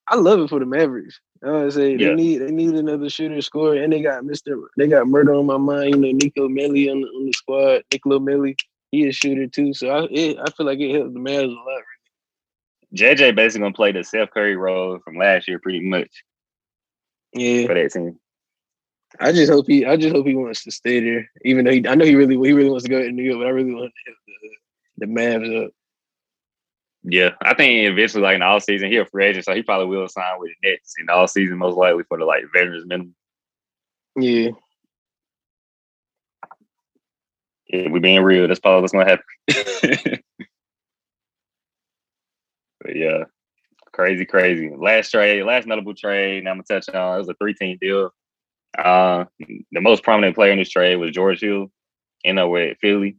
I love it for the Mavericks. I would say yeah. they need they need another shooter score, and they got Mister they got murder on my mind. You know, Nico Melli on the, on the squad. Nicolo Melli, he is shooter too. So I it, I feel like it helps the Mavs a lot. Really. JJ basically gonna play the Seth Curry role from last year, pretty much. Yeah, for that team. I just hope he I just hope he wants to stay there. Even though he, I know he really he really wants to go to New York, but I really want to the, the Mavs up. Yeah, I think eventually, like in the all season, he'll free agent, so he probably will sign with the Nets in the all season, most likely for the like veterans minimum. Yeah. Yeah, we being real. That's probably what's gonna happen. but yeah, crazy, crazy. Last trade, last notable trade. Now I'm gonna touch on. It was a three team deal. Uh, the most prominent player in this trade was George Hill, in up with Philly.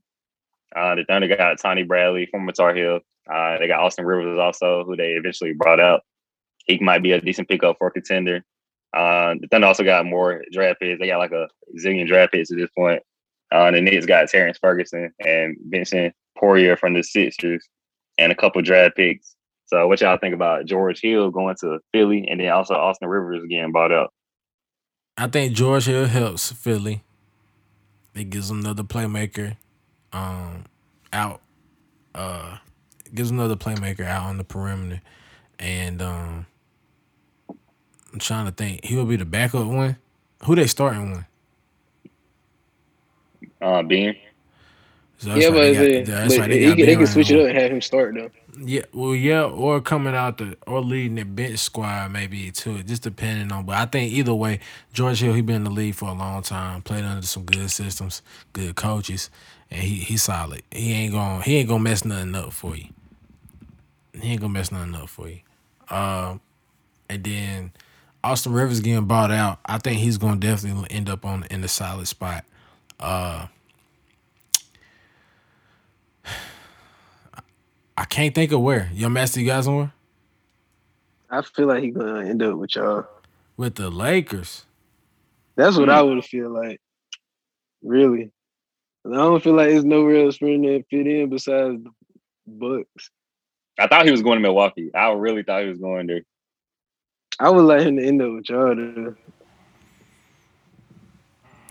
Uh, the Thunder got Tony Bradley, former Tar Heel. Uh, they got Austin Rivers also, who they eventually brought out. He might be a decent pickup for a contender. Uh, the Thunder also got more draft picks. They got like a zillion draft picks at this point. Uh, the Knicks got Terrence Ferguson and Vincent Poirier from the Sixers and a couple draft picks. So what y'all think about George Hill going to Philly and then also Austin Rivers getting bought up? I think George Hill helps Philly. It gives them another playmaker um, out. Uh, gives another playmaker out on the perimeter. And um, I'm trying to think. He will be the backup one. Who they starting one? Uh, Ben. So Yeah, but, they got- they, that's but why they he got can, they Ben can switch it up and have him start though. Yeah, well, yeah, or coming out the or leading the bench squad maybe too. Just depending on, but I think either way, George Hill he been in the league for a long time, played under some good systems, good coaches, and he he solid. He ain't gonna he ain't gonna mess nothing up for you. He ain't gonna mess nothing up for you. Um, and then Austin Rivers getting bought out. I think he's gonna definitely end up on in the solid spot. Uh, I can't think of where. Your master, you guys on I feel like he's gonna end up with y'all. with the Lakers. That's what I Hmm. would feel like. Really. I don't feel like there's no real for that fit in besides the Bucks. I thought he was going to Milwaukee. I really thought he was going there. I would like him to end up with y'all. Though.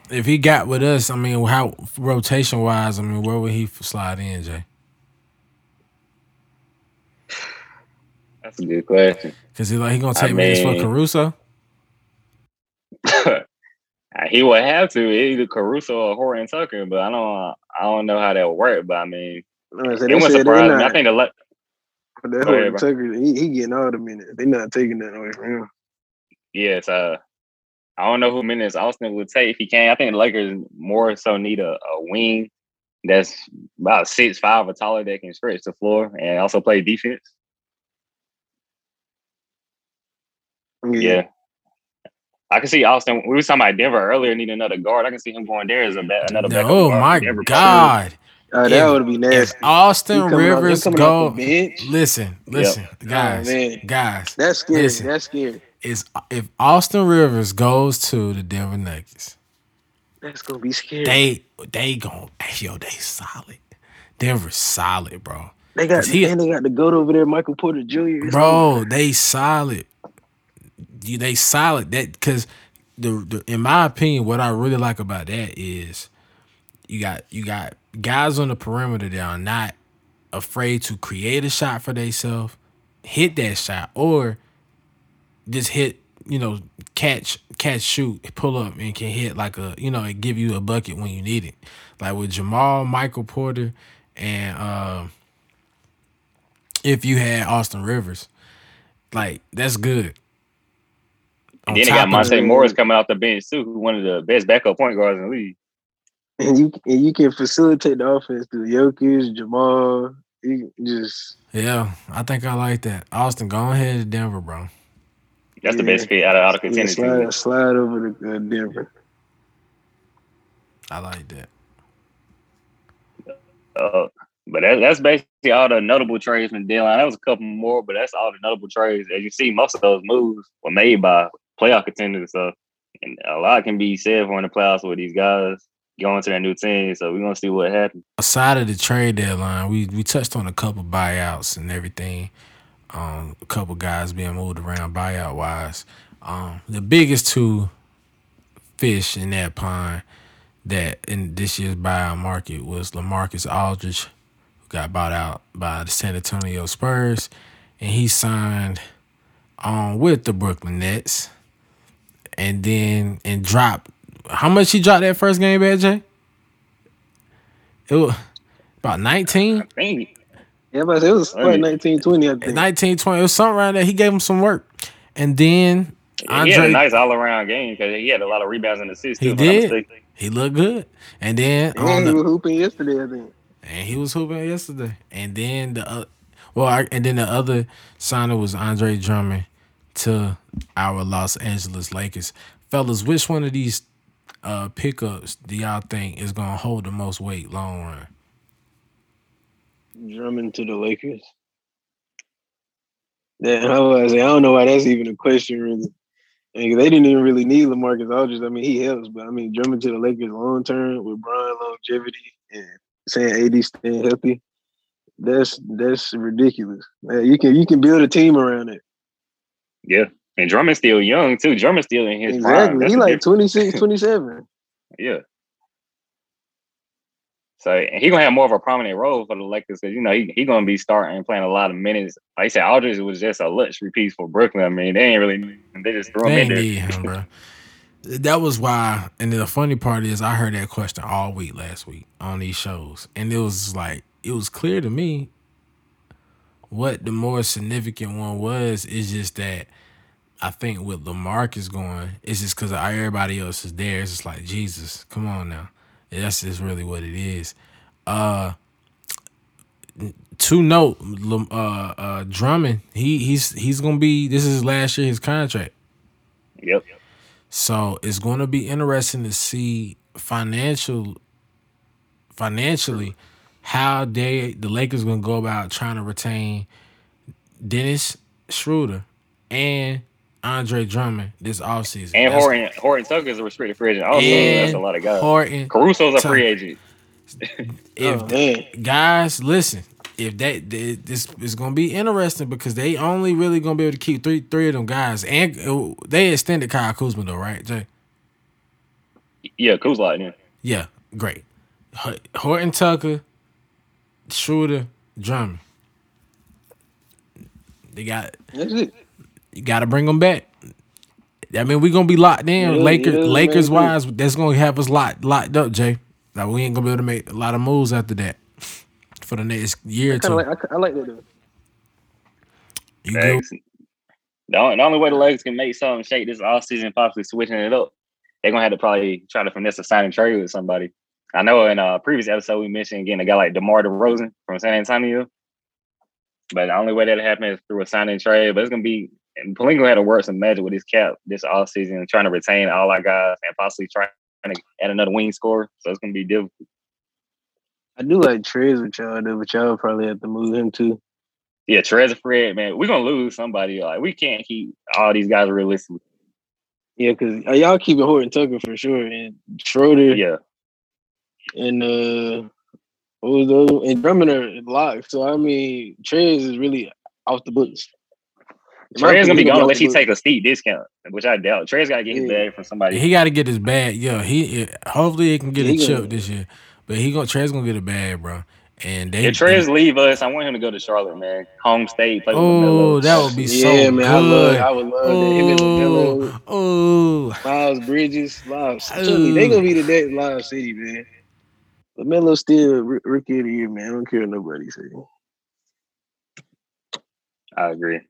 If he got with us, I mean, how rotation wise, I mean, where would he slide in, Jay? That's a good question. Because he like he gonna I take minutes for Caruso. he would have to either Caruso or Horton Tucker, but I don't. I don't know how that would work. But I mean, No, so it they wouldn't surprise me. I think the Le- that ahead, Horton. Tucker, he, he getting all the minutes. They're not taking that away from him. yes. Uh, I don't know who minutes Austin would take if he can. I think the Lakers more so need a, a wing that's about six five or taller that can stretch the floor and also play defense. Mm-hmm. Yeah. I can see Austin. We were talking about Denver earlier, need another guard. I can see him going there as a ba- another. backup Oh my for God! Oh, that If- would be If nasty. He Austin coming off- he Rivers coming go, the bench. listen, listen, oh, guys, man. guys, That's scary. Listen. That's scary. Is if Austin Rivers goes to the Denver Nuggets, That's gonna be scary. they they gon' yo they solid. Denver's solid, bro. They got he- and they got the goat over there, Michael Porter Jr. Bro. They solid. You they solid. That because the, the in my opinion, what I really like about that is you got you got guys on the perimeter that are not afraid to create a shot for themselves, hit that shot, or just hit. You know, catch, catch, shoot, pull up, and can hit like a you know, and give you a bucket when you need it. Like with Jamal, Michael Porter, and uh, if you had Austin Rivers, like that's good. On And then they got of Monte that- Morris coming off the bench too, who one of the best backup point guards in the league. and you and you can facilitate the offense through Jokic, Jamal. You just Yeah, I think I like that. Austin, go ahead to Denver, bro. That's the Yeah. best fit out of all the yeah, contenders. slide, slide over to uh, Denver. I like that. Uh, but that, that's basically all the notable trades from the deadline. That was a couple more, but that's all the notable trades. As you see, most of those moves were made by playoff contenders. So, and a lot can be said for in the playoffs with these guys going to their new team. So we're gonna see what happens. Aside of the trade deadline, we we touched on a couple buyouts and everything. Um, a couple guys being moved around buyout wise. Um, the biggest two fish in that pond that in this year's buyout market was Lamarcus Aldridge, who got bought out by the San Antonio Spurs, and he signed on with the Brooklyn Nets, and then and dropped. How much he dropped that first game, Bad Jay? It was about 19, I think Yeah, but it was Hey. like 19, 20, I think. 19, 20. It was something around there. He gave him some work. And then he had a nice all around game because he had a lot of rebounds and assists. He too, if I'm not did. He looked good, and then on he the, was hooping yesterday, I think. and he was hooping yesterday, and then the uh, well, I, and then the other signer was Andre Drummond to our Los Angeles Lakers. Fellas, which one of these uh, pickups do y'all think is gonna hold the most weight long run? Drummond to the Lakers. Then I was say, I don't know why that's even a question, really. And they didn't even really need Lamarcus Aldridge. I mean, he helps, but I mean, Drummond to the Lakers long term with Bron longevity and saying AD staying healthy. That's that's ridiculous. Man, you can you can build a team around it. Yeah, and Drummond's still young too. Drummond's still in his prime. Exactly. That's He like difference. 26, 27. Yeah. So he gonna have more of a prominent role for the Lakers because you know he he gonna be starting and playing a lot of minutes. Like I said, Aldridge was just a luxury piece for Brooklyn. I mean, they ain't really they just threw him They in ain't there. need him, bro. That was why, and the funny part is, I heard that question all week last week on these shows, and it was like it was clear to me what the more significant one was. Is just that I think with Lamarcus going, it's just because everybody else is there. It's just like Jesus, come on now. That's just really what it is. Uh, to note, uh, uh, Drummond, he he's he's gonna be. This is last year his contract. Yep. So it's going to be interesting to see financial, financially, how they the Lakers going to go about trying to retain Dennis Schroeder and Andre Drummond this offseason. And That's- Horton Horton is a restricted free agent. Also, and that's a lot of guys. Horton, Caruso's a Tucker. free agent. if Oh, man. guys listen, if that they, this is going to be interesting because they only really going to be able to keep three three of them guys, and uh, they extended Kyle Kuzma though, right, Jay? Yeah, Kuzma. Yeah. Yeah, great. Horton Tucker, Schroeder, Drummond. They got That's it. You got to bring them back. I mean, we're gonna be locked in. Yeah, Lakers, yeah, Lakers man. wise, that's gonna have us locked locked up, Jay. Like we ain't gonna be able to make a lot of moves after that for the next year or two. like I, I like that though. you good? The only, the only way the Lakers can make something shake this offseason, possibly switching it up, they're gonna have to probably try to finesse a sign and trade with somebody. I know in a previous episode we mentioned getting a guy like DeMar DeRozan from San Antonio, but the only way that'll happen is through a sign and trade. But it's gonna be and Pelinka had to work some magic with his cap this offseason, trying to retain all our guys and possibly trying to add another wing scorer. So it's gonna be difficult. I do like Trez with y'all though, but y'all probably have to move him too. Yeah, Trez Fred, man, we're gonna lose somebody. Like we can't keep all these guys realistically. Yeah, because y'all keeping Horton Tucker for sure, and Schroeder Yeah. and uh, what was the other? And Drummond are locked. So I mean, Trez is really off the books. In Trey's gonna be opinion, gone off unless he books. take a steep discount, which I doubt. Trey's gotta get his Yeah. bag from somebody. He got to get his bag. Yeah, he hopefully he can get Yeah, a he chip this year, but he gonna Trey's gonna get a bag, bro. And they if Trey's leave us, I want him to go to Charlotte, man. Home state, play oh, that would be so yeah, man, I love, good. I would love that. Him Oh, oh, Miles Bridges, Miles. Trust me, they gonna be the next Lob City, man. LaMelo still r- rookie of the year, man. I don't care what nobody say. I agree.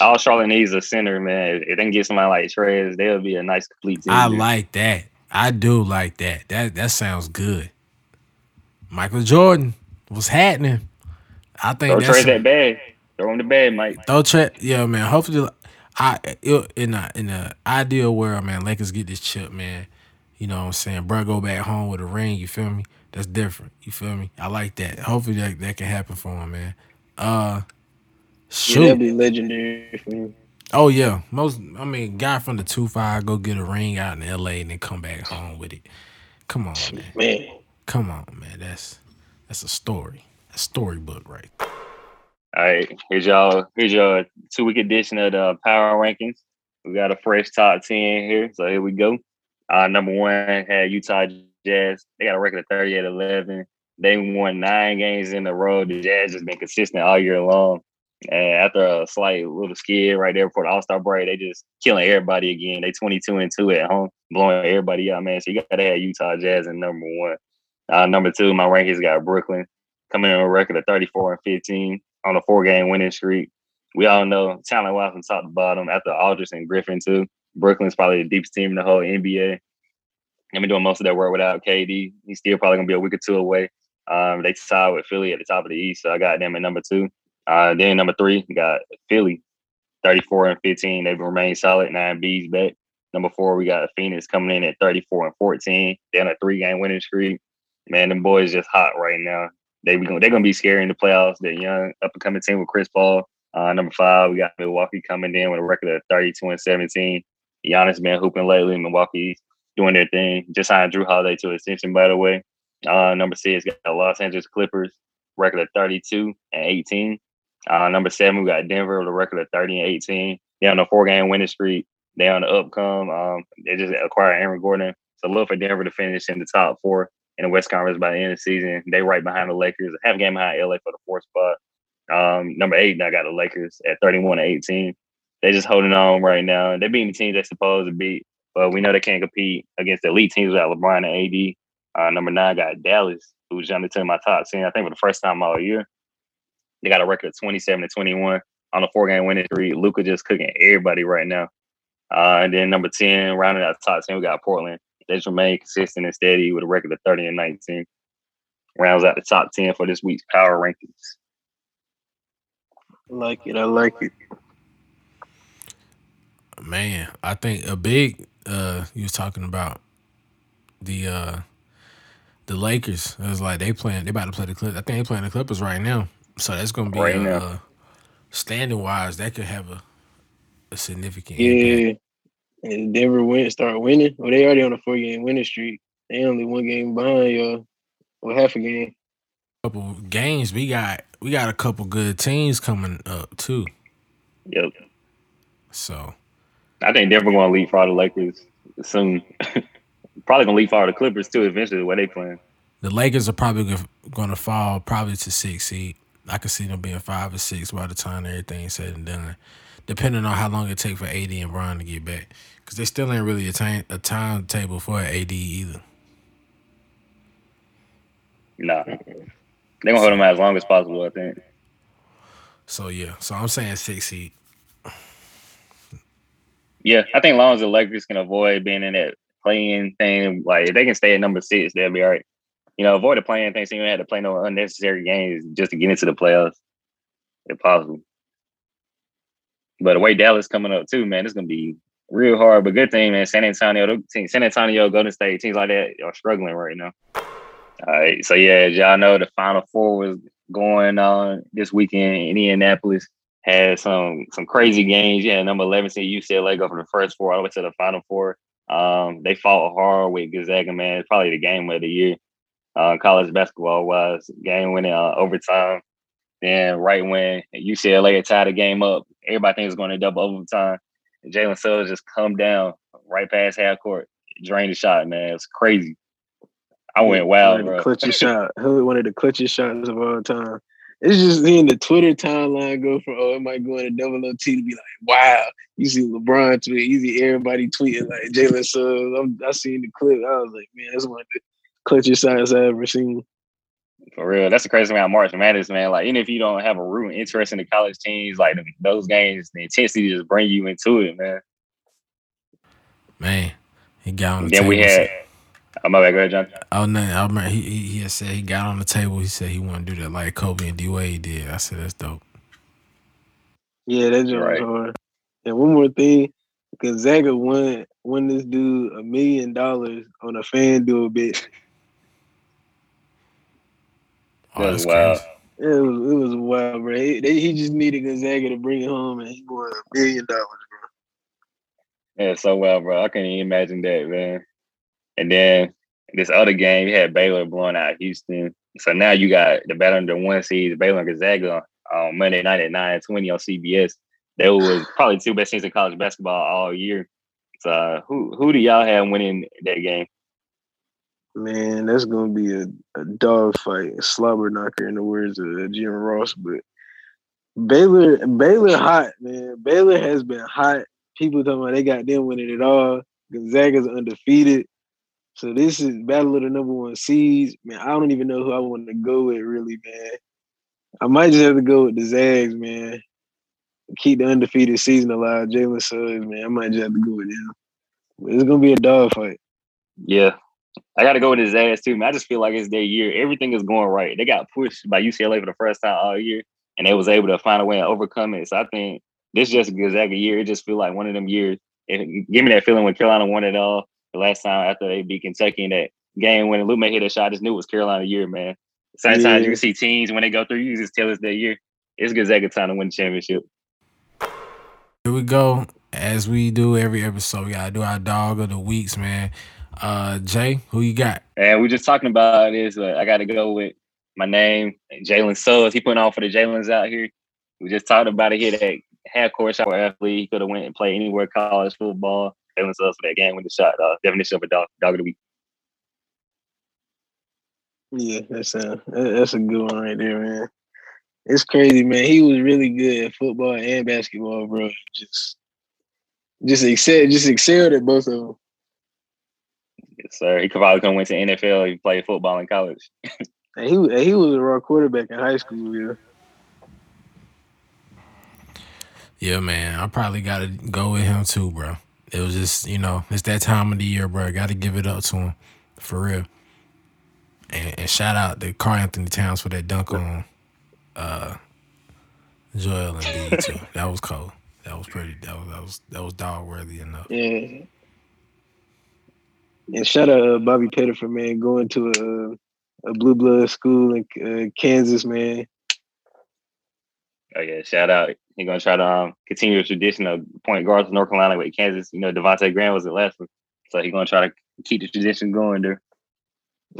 All Charlotte needs a center, man. If they can get somebody like Trez, they'll be a nice complete team. I like that. I do like that. That that sounds good. Michael Jordan, what's happening? I think Throw that's Trez that bag. Throw him the bag, Mike. Throw Tre yeah, man. Hopefully, I it, in a in a ideal world, man. Lakers get this chip, man. You know what I'm saying? Bro, go back home with a ring. You feel me? That's different. You feel me? I like that. Hopefully that that can happen for him, man. Uh, Yeah, shoot. that'd be legendary for him. oh yeah, most. I mean, guy from the two five go get a ring out in L.A. and then come back home with it. Come on, man. Man, Come on, man. That's that's a story. A storybook, right? there. All right, here's y'all. Here's your two week edition of the Power Rankings. We got a fresh top ten here, so here we go. Uh, number one had Utah Jazz. They got a record of 38-11. They won nine games in a row. The Jazz has been consistent all year long. And after a slight little skid right there before the All Star break, they just killing everybody again. They 22 and two at home, blowing everybody out, man. So you got to have Utah Jazz in number one. Uh, number two, my rankings got Brooklyn coming in a record of 34 and 15 on a four game winning streak. we all know talent wise from top to bottom. After Aldridge and Griffin too, Brooklyn's probably the deepest team in the whole NBA. They've been doing most of their work without KD. He's still probably gonna be a week or two away. Um, they tied with Philly at the top of the East, so I got them at number two. Uh, then number three, we got Philly, 34 and 15. They've remained solid. Nine B's back. Number four, we got Phoenix coming in at 34 and 14. They're on a three game winning streak. Man, them boys just hot right now. They be, they're gonna be scary in the playoffs. They're young, up and coming team with Chris Paul. Uh, number five, we got Milwaukee coming in with a record of 32 and 17. Giannis been hooping lately. Milwaukee doing their thing. Just signed Jrue Holiday to extension, by the way. Uh, number six, got the Los Angeles Clippers, record of 32 and 18. Uh, number seven, we got Denver with a record of 30 and 18. They're on a four game winning streak. They're on the upcome. Um, they just acquired Aaron Gordon. So look for Denver to finish in the top four in the West Conference by the end of the season. They right behind the Lakers, half game behind LA for the fourth spot. Um, number eight, I got the Lakers at 31 and 18. They just holding on right now. They're beating the teams they're supposed to beat, but we know they can't compete against the elite teams without LeBron and AD. Uh, number nine got Dallas, who's jumped into my top 10, I think, for the first time all year. They got a record of 27 to 21 on a four game winning streak. Luka just cooking everybody right now. Uh, and then number 10, rounding out the top 10, we got Portland. They just remain consistent and steady with a record of 30 and 19. Rounds out the top 10 for this week's power rankings. I like it. I like it. Man, I think a big uh you was talking about the uh the Lakers. It was like they playing they about to play the Clippers. I think they playing the Clippers right now. So that's gonna be Right now. uh, standing wise, that could have a, a significant Yeah. impact. And Denver win start winning. Well, they already on a four game winning streak. They only one game behind y'all. Well, half a game. Couple games, we got we got a couple good teams coming up too. Yep. So I think Denver going to leapfrog the Lakers soon. Probably going to leapfrog the Clippers too eventually, where they playing. the Lakers are probably going to fall probably to six seed. I could see them being five or six by the time everything's said and done, depending on how long it take for AD and Bron to get back, because they still ain't really a time a timetable for AD either. Nah. They're going to hold them out as long as possible, I think. So yeah, so I'm saying six seed. Yeah, I think as long as the Lakers can avoid being in that play-in thing, like if they can stay at number six, they'll be all right. You know, avoid the play-in thing so you don't have to play no unnecessary games just to get into the playoffs, if possible. But the way Dallas coming up too, man, it's gonna be real hard. But good thing, man. San Antonio, team, San Antonio, Golden State, teams like that are struggling right now. All right, so yeah, as y'all know, the Final Four was going on this weekend in Indianapolis had some some crazy games. Yeah, number eleven seed UCLA go from the first four all the way to the final four. Um, they fought hard with Gonzaga, man. It's probably the game of the year, uh, college basketball was Game winning uh, overtime. Then right when UCLA tied the game up, everybody thinks it's going to double overtime. And Jalen Suggs just come down right past half court, drained the shot, man. It's crazy. I went wild, bro. clutchest shot. One of the clutchest shots of all time. It's just seeing the Twitter timeline go from oh, it might go into double OT to be like, wow. You see LeBron tweet, you see everybody tweeting like Jalen Suggs. I'm, I seen the clip. I was like, man, that's one of the clutchest shots I ever seen. For real, that's the crazy thing about March Madness, man. Like, even if you don't have a root interest in the college teams, like those games, the intensity just bring you into it, man. Man, he got on the then table. we had, oh, my bad, go ahead, John. Oh no! I remember he, he he said he got on the table. He said he want to do that like Kobe and D Wade did. I said that's dope. Yeah, that's joint Right. hard. And one more thing, Gonzaga won won this dude a million dollars on a FanDuel bet. Oh, That that's was wild. crazy. It was it was wild, bro. He, they, he just needed Gonzaga to bring it home, and he won a million dollars, bro. Yeah, so well, bro. I can't even imagine that, man. And then this other game, you had Baylor blowing out Houston. So now you got the better than one seed, Baylor and Gonzaga on Monday night at 9 20 on CBS. They was probably two best teams in college basketball all year. So uh, who who do y'all have winning that game? Man, that's gonna be a, a dog fight, a slobber knocker in the words of uh, Jim Ross. But Baylor, Baylor hot, man. Baylor has been hot. People talking about they got them winning it all. Gonzaga's undefeated. So this is battle of the number one seeds. Man, I don't even know who I want to go with, really, man. I might just have to go with the Zags, man. keep the undefeated season alive, Jalen Suggs, man, I might just have to go with him. But it's gonna be a dog fight. Yeah. I got to go with his ass too, man. I just feel like it's their year. Everything is going right. They got pushed by UCLA for the first time all year, and they was able to find a way and overcome it. So I think this is just a Gonzaga year. It just feel like one of them years. It give me that feeling when Carolina won it all the last time after they beat Kentucky in that game when Luke hit a shot. I just knew it was Carolina year, man. Sometimes Yeah. you can see teams when they go through, you just tell us their year. It's Gonzaga time to win the championship. Here we go. As we do every episode, we gotta do our dog of the weeks, man. Uh Jay, who you got? And we just talking about this, but I got to go with my name, Jalen Suggs. He putting on for the Jalen's out here. We just talked about it here. That half court shot for athlete. He could have went and played anywhere college football. Jalen Suggs for that game with the shot. Uh, definition of a dog, dog of the week. Yeah, that's a that's a good one right there, man. It's crazy, man. He was really good at football and basketball, bro. Just just excel, just excelled at both of them. Yes, sir. He could probably come went to NFL. He played football in college. And he and he was a raw quarterback in high school, yeah. Yeah, man. I probably gotta go with him too, bro. It was just, you know, it's that time of the year, bro. Gotta give it up to him. For real. And, and shout out to Karl-Anthony Towns for that dunk on uh Joel Embiid too. That was cold. That was pretty that was that was that was dog worthy enough. Yeah. And shout out uh, Bobby Pettiford, man, going to a, a blue blood school in uh, Kansas, man. Oh yeah, shout out. He's gonna try to um, continue the tradition of point guards in North Carolina with Kansas. You know, Devonte' Graham was the last one, so he's gonna try to keep the tradition going there.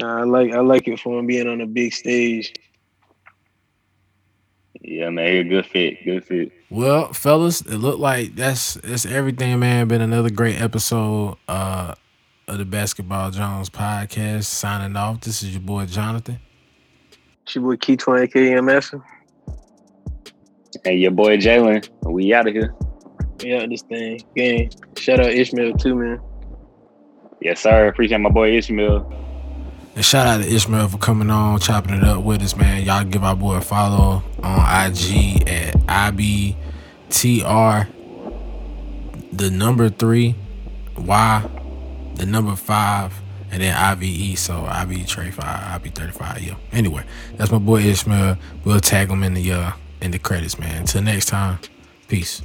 I like I like it for him being on a big stage. Yeah, man, he a good fit. Good fit. Well, fellas, it looked like that's that's everything, man. Been another great episode uh of the Basketball Jones podcast. Signing off. This is your boy Jonathan. It's your boy Keytwan, aka Master. Hey, your boy Jalen, we out of here. We Yeah, this thing. Gang. Shout out Ishmael too, man. Yes, sir. Appreciate my boy Ishmael. And shout out to Ishmael for coming on, chopping it up with us, man. Y'all give our boy a follow on IG at IBTR, the number three, Y, the number five, and then IVE. So IB Trey five, IB thirty five. Yeah. Anyway, that's my boy Ishmael. We'll tag him in the uh in the credits, man. Until next time, peace.